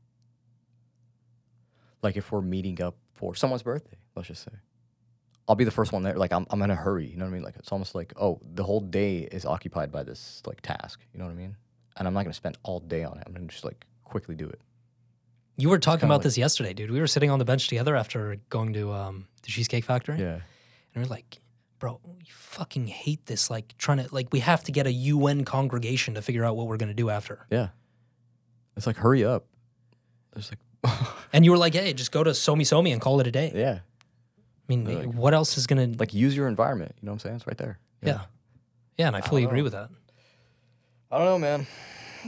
Speaker 1: like if we're meeting up for someone's birthday, let's just say. I'll be the first one there. Like I'm I'm in a hurry. You know what I mean? Like it's almost like, oh, the whole day is occupied by this like task. You know what I mean? And I'm not gonna spend all day on it. I'm gonna just like quickly do it.
Speaker 2: You were talking about
Speaker 1: like-
Speaker 2: this yesterday, dude. We were sitting on the bench together after going to um, the Cheesecake Factory.
Speaker 1: Yeah.
Speaker 2: And we are like, bro, we fucking hate this. Like, trying to, like, we have to get a UN congregation to figure out what we're going to do after.
Speaker 1: Yeah. It's like hurry up. There's like
Speaker 2: And you were like, hey, just go to Somi Somi and call it a day.
Speaker 1: Yeah.
Speaker 2: I mean,
Speaker 1: Like-
Speaker 2: what else is going to,
Speaker 1: Like use your environment. You know what I'm saying? It's right there.
Speaker 2: yeah. Yeah. And I fully
Speaker 1: don't
Speaker 2: agree
Speaker 1: know.
Speaker 2: with that.
Speaker 1: I don't know, man.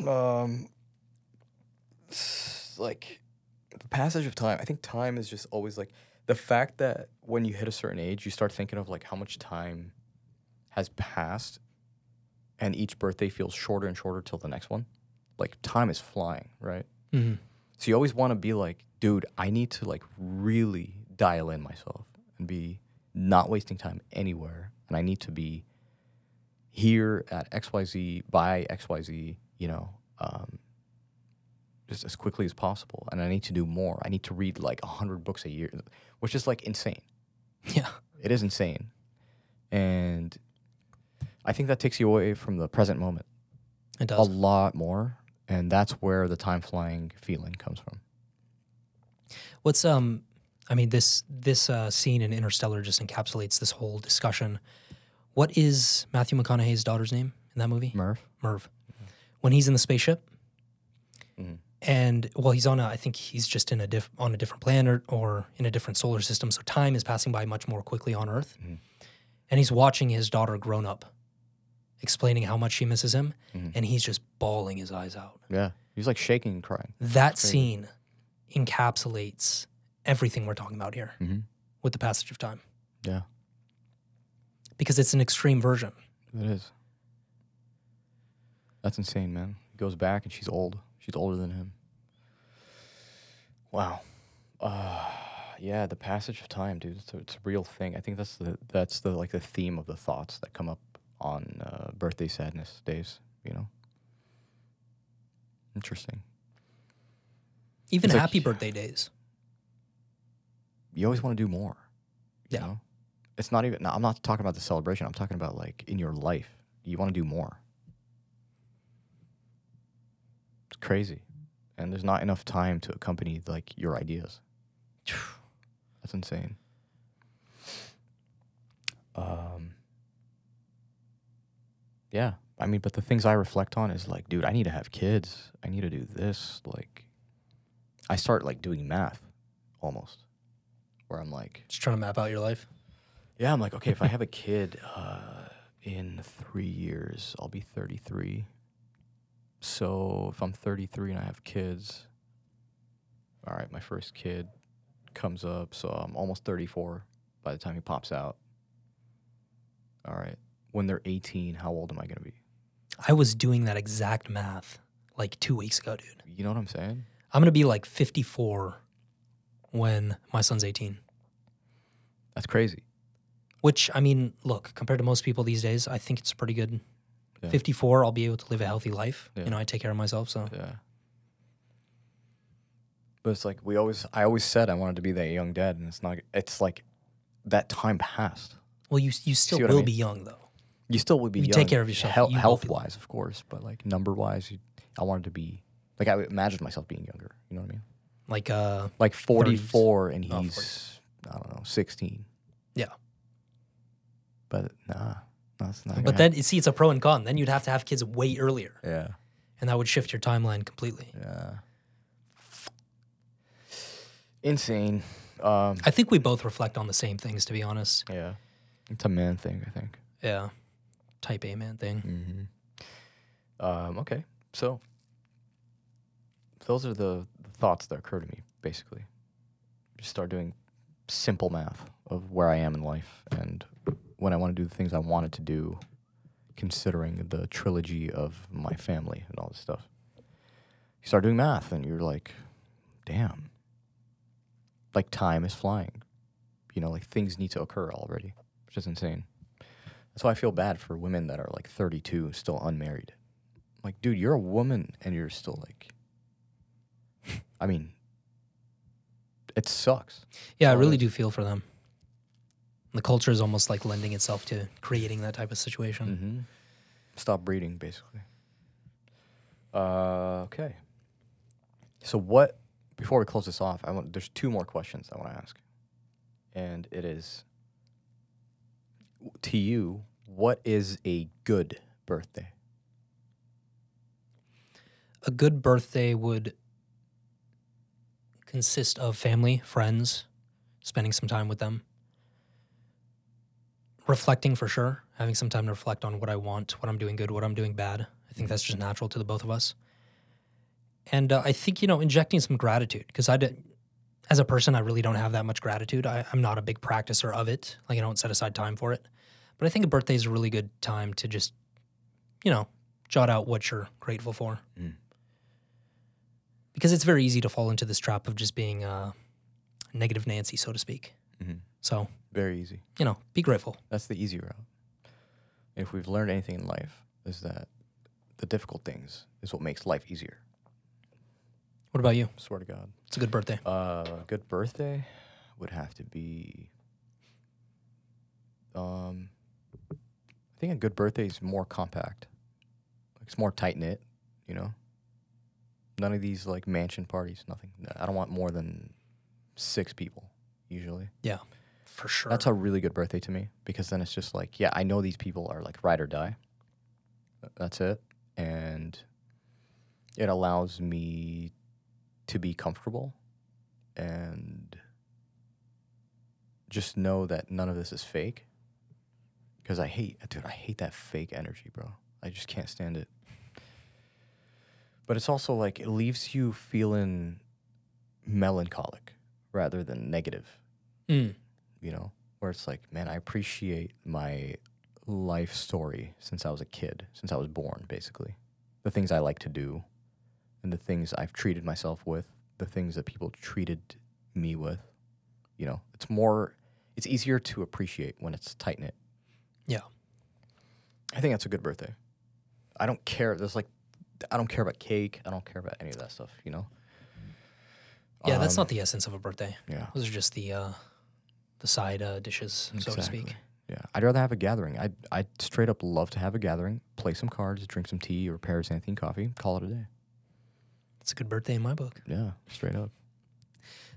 Speaker 1: Um, like the passage of time. I think time is just always like the fact that when you hit a certain age, you start thinking of like how much time has passed, and each birthday feels shorter and shorter till the next one. Like time is flying, right?
Speaker 2: hmm
Speaker 1: So you always want to be like, dude, I need to like really dial in myself and be not wasting time anywhere. And I need to be here at XYZ by XYZ, you know, um, just as quickly as possible. And I need to do more. I need to read like 100 books a year, which is like insane.
Speaker 2: Yeah.
Speaker 1: It is insane. And I think that takes you away from the present moment
Speaker 2: It does.
Speaker 1: a lot more. And that's where the time flying feeling comes from.
Speaker 2: What's, um, I mean, this, this uh, scene in Interstellar just encapsulates this whole discussion. What is Matthew McConaughey's daughter's name in that movie?
Speaker 1: Murph.
Speaker 2: Murph. When he's in the spaceship,
Speaker 1: Mhm.
Speaker 2: and well, he's on a. I think he's just in a diff, on a different planet or in a different solar system. So time is passing by much more quickly on Earth,
Speaker 1: Mhm.
Speaker 2: and he's watching his daughter grown up, explaining how much she misses him,
Speaker 1: Mhm.
Speaker 2: and he's just bawling his eyes out.
Speaker 1: Yeah. he's like shaking and crying.
Speaker 2: That scene encapsulates everything we're talking about here
Speaker 1: Mm-hmm.
Speaker 2: with the passage of time
Speaker 1: Yeah.
Speaker 2: because it's an extreme version.
Speaker 1: It is. That's insane, man. He goes back and she's old. She's older than him. Wow. Uh, (sighs) yeah, the passage of time, dude. It's a, it's a real thing. I think that's the that's the like the theme of the thoughts that come up on uh, birthday sadness days. You know. Interesting.
Speaker 2: Even
Speaker 1: It's like-
Speaker 2: happy birthday days.
Speaker 1: You always want to do more. You
Speaker 2: Yeah.
Speaker 1: know? It's not even. No, I'm not talking about the celebration. I'm talking about like in your life. You want to do more. It's crazy, and there's not enough time to accompany like your ideas. (sighs) That's insane. Um. Yeah, I mean, but the things I reflect on is like, dude, I need to have kids. I need to do this. Like, I start like doing math, almost, where I'm like,
Speaker 2: Just trying to map out your life.
Speaker 1: yeah, I'm like, okay, if I have a kid (laughs) uh, in three years, I'll be 33. So if I'm 33 and I have kids, all right, my first kid comes up, so I'm almost 34 by the time he pops out. All right, when they're 18, how old am I gonna be?
Speaker 2: I was doing that exact math like two weeks ago, dude.
Speaker 1: You know what I'm saying?
Speaker 2: I'm gonna be like 54 when my son's 18.
Speaker 1: That's crazy.
Speaker 2: Which I mean, look, compared to most people these days, I think it's pretty good.
Speaker 1: Yeah.
Speaker 2: 54, I'll be able to live a healthy life.
Speaker 1: Yeah.
Speaker 2: You know, I take care of myself, so
Speaker 1: Yeah. But it's like we always, I always said I wanted to be that young dad, and it's not. It's like that time passed.
Speaker 2: well, you you still
Speaker 1: what I
Speaker 2: will
Speaker 1: mean?
Speaker 2: be young though.
Speaker 1: You still would be
Speaker 2: You
Speaker 1: young,
Speaker 2: take care of yourself, you
Speaker 1: health wise, of course, but like number wise, I wanted to be like I imagined myself being younger. You know what I mean?
Speaker 2: Like uh,
Speaker 1: Like forty four, and
Speaker 2: Oh,
Speaker 1: he's I don't know sixteen.
Speaker 2: yeah.
Speaker 1: But nah, that's not.
Speaker 2: But then you see, it's a pro and con. Then you'd have to have kids way earlier,
Speaker 1: yeah,
Speaker 2: and that would shift your timeline completely.
Speaker 1: yeah, insane. Um,
Speaker 2: I think we both reflect on the same things, to be honest.
Speaker 1: yeah, it's a man thing, I think.
Speaker 2: Yeah, type A man thing.
Speaker 1: Mm-hmm. Um, okay, so those are the, thoughts that occur to me. Basically, just start doing simple math of where I am in life and when I want to do the things I wanted to do, considering the trilogy of my family and all this stuff. You start doing math, and you're like, damn, like time is flying. You know, like things need to occur already, which is insane. Why I feel bad for women that are like 32, still unmarried. Like, dude, you're a woman and you're still like, (laughs) I mean, it sucks.
Speaker 2: Yeah, I really do feel for them. The culture is almost like lending itself to creating that type of situation.
Speaker 1: Mm-hmm. Stop breeding, basically. Uh, okay. So what? Before we close this off, I want. There's two more questions I want to ask, and it is to you. What is a good birthday?
Speaker 2: A good birthday would consist of family, friends, spending some time with them, reflecting for sure, having some time to reflect on what I want, what I'm doing good, what I'm doing bad. I think that's just natural to the both of us. And uh, I think, you know, injecting some gratitude because I did, as a person, I really don't have that much gratitude. I, I'm not a big practicer of it. Like, I don't set aside time for it. But I think a birthday is a really good time to just, you know, jot out what you're grateful for because it's very easy to fall into this trap of just being uh, negative Nancy, so to speak.
Speaker 1: Mhm.
Speaker 2: So
Speaker 1: Very easy.
Speaker 2: you know, be grateful.
Speaker 1: That's the easy route. If we've learned anything in life, is that the difficult things is what makes life easier.
Speaker 2: What about you?
Speaker 1: Swear to God.
Speaker 2: It's a good birthday.
Speaker 1: Uh, good birthday would have to be. Um, think a good birthday is more compact. It's more tight knit, you know. None of these like mansion parties. Nothing. I don't want more than six people usually.
Speaker 2: Yeah, for sure.
Speaker 1: That's a really good birthday to me because then it's just like, yeah, I know these people are like ride or die. That's it. And it allows me to be comfortable and just know that none of this is fake. Because I hate, dude, I hate that fake energy, bro. I just can't stand it. But it's also like, it leaves you feeling melancholic rather than negative
Speaker 2: Mm.
Speaker 1: you know, where it's like, man, I appreciate my life story since I was a kid, since I was born, basically. The things I like to do and the things I've treated myself with the things that people treated me with. You know, it's more, it's easier to appreciate when it's tight knit.
Speaker 2: Yeah.
Speaker 1: I think that's a good birthday. I don't care. There's like, I don't care about cake. I don't care about any of that stuff. You know.
Speaker 2: Yeah, that's
Speaker 1: Um,
Speaker 2: not the essence of a birthday.
Speaker 1: Yeah.
Speaker 2: Those are just the uh, the side uh, dishes, so to speak.
Speaker 1: Yeah, I'd rather have a gathering. I'd, I'd straight up love to have a gathering, play some cards, drink some tea or paraxanthine coffee, call it a day.
Speaker 2: It's a good birthday in my book.
Speaker 1: Yeah, straight up.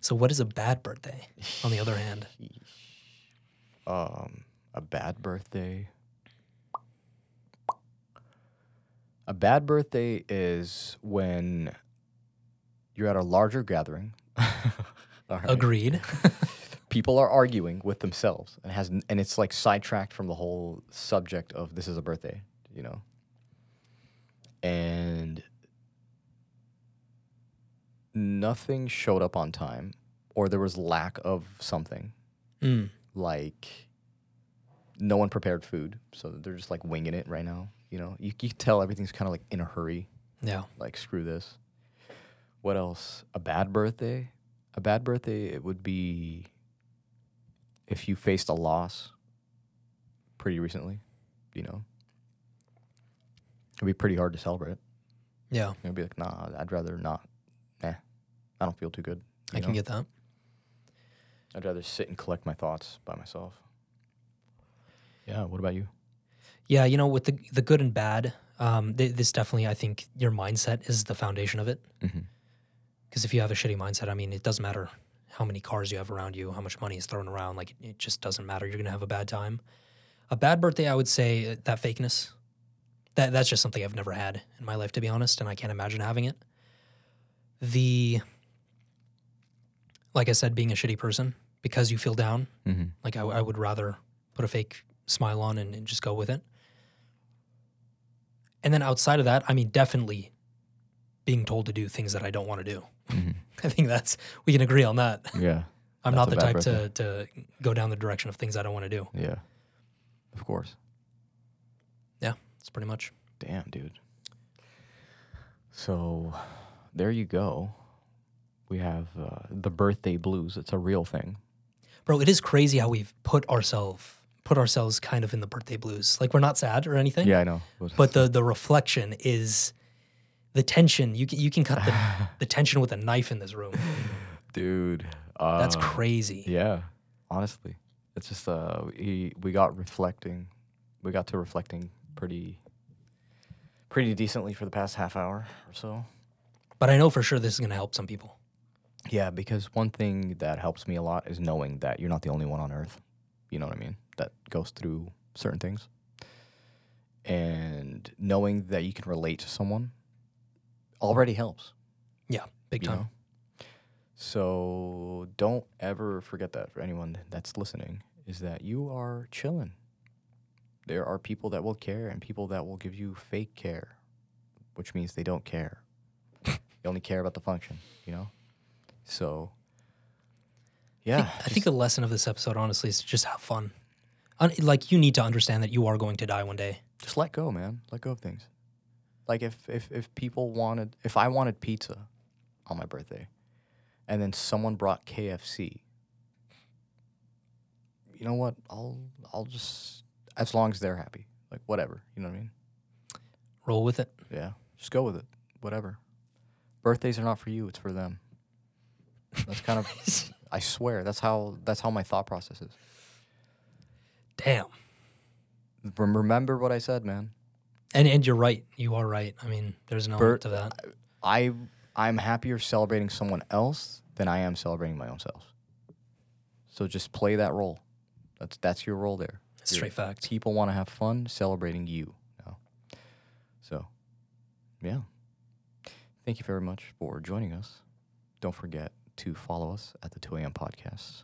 Speaker 2: So, what is a bad birthday? On the other hand,
Speaker 1: Um, a bad birthday. A bad birthday is when you're at a larger gathering. (laughs) Right.
Speaker 2: agreed. (laughs)
Speaker 1: people are arguing with themselves and has and it's like sidetracked from the whole subject of this is a birthday you know and nothing showed up on time or there was lack of something
Speaker 2: Mm.
Speaker 1: like no one prepared food so they're just like winging it right now you know you, you can tell everything's kind of like in a hurry
Speaker 2: Yeah.
Speaker 1: like screw this. What else? A bad birthday? A bad birthday it would be if you faced a loss pretty recently, you know. It'd be pretty hard to celebrate.
Speaker 2: Yeah.
Speaker 1: You'd be like, nah, I'd rather not. Nah, I don't feel too good.
Speaker 2: I
Speaker 1: you
Speaker 2: can get that.
Speaker 1: I'd rather sit and collect my thoughts by myself. Yeah. What about you?
Speaker 2: Yeah, you know, with the the good and bad, um, th- this definitely, I think, your mindset is the foundation of it. Because if you have a shitty mindset, I mean, it doesn't matter how many cars you have around you, how much money is thrown around. Like, it, it just doesn't matter. You're gonna have a bad time. A bad birthday, I would say, uh, that fakeness. That that's just something I've never had in my life, to be honest, and I can't imagine having it. The, like I said, being a shitty person because you feel down.
Speaker 1: Mm-hmm.
Speaker 2: Like I, I would rather put a fake smile on and, and just go with it. And then outside of that, I mean, definitely being told to do things that I don't want to do.
Speaker 1: Mhm. (laughs)
Speaker 2: I think that's we can agree on that.
Speaker 1: Yeah.
Speaker 2: I'm not the type to to go down the direction of things I don't want to do.
Speaker 1: Yeah. Of course.
Speaker 2: Yeah, it's pretty much.
Speaker 1: Damn, dude. So there you go. We have uh, the birthday blues. It's a real thing.
Speaker 2: Bro, it is crazy how we've put ourselves put ourselves kind of in the birthday blues. Like we're not sad or anything.
Speaker 1: Yeah, I know.
Speaker 2: But the the reflection is the tension. You can you can cut the, (laughs) the tension with a knife in this room.
Speaker 1: dude, uh,
Speaker 2: That's crazy.
Speaker 1: Yeah, honestly, it's just uh, we we got reflecting, we got to reflecting pretty, pretty decently for the past half hour or so.
Speaker 2: But I know for sure this is gonna help some people.
Speaker 1: Yeah, because one thing that helps me a lot is knowing that you're not the only one on earth. You know what I mean? That goes through certain things. And knowing that you can relate to someone already helps.
Speaker 2: Yeah, big time.
Speaker 1: know? So don't ever forget that for anyone that's listening is that you are chilling. There are people that will care and people that will give you fake care, which means they don't care. (laughs) they only care about the function, you know? So yeah,
Speaker 2: I think, I think the lesson of this episode, honestly, is to just have fun. Un- like you need to understand that you are going to die one day.
Speaker 1: just let go, man. Let go of things. Like if if if people wanted if I wanted pizza on my birthday and then someone brought KFC, you know what? I'll I'll just as long as they're happy. Like whatever, you know what I mean?
Speaker 2: Roll with it.
Speaker 1: Yeah. Just go with it. Whatever. Birthdays are not for you, it's for them. That's kind of (laughs) I swear, that's how that's how my thought process is.
Speaker 2: Damn.
Speaker 1: Remember what I said, man.
Speaker 2: And and you're right. You are right. I mean, there's an element to that.
Speaker 1: I I'm happier celebrating someone else than I am celebrating my own self. So just play that role. That's that's your role there.
Speaker 2: It's straight fact.
Speaker 1: People want to have fun celebrating you now. So, yeah. Thank you very much for joining us. Don't forget to follow us at the 2 a.m. podcast.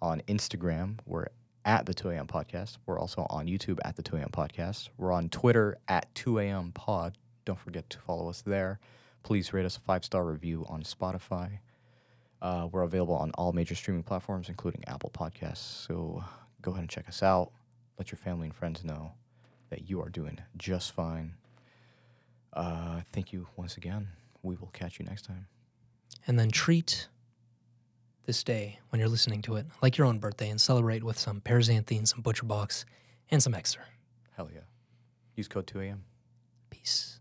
Speaker 1: On Instagram, we're at the 2 a.m. podcast. We're also on YouTube at the 2 a.m. podcast. We're on Twitter at 2 a.m. pod. Don't forget to follow us there. Please rate us a five star review on Spotify. Uh, we're available on all major streaming platforms, including Apple Podcasts. So go ahead and check us out. Let your family and friends know that you are doing just fine. Uh, thank you once again. We will catch you next time.
Speaker 2: and then treat this day when you're listening to it like your own birthday and celebrate with some Paraxanthine, some ButcherBox, and some Ekster.
Speaker 1: Hell yeah. Use code 2 a.m.
Speaker 2: Peace.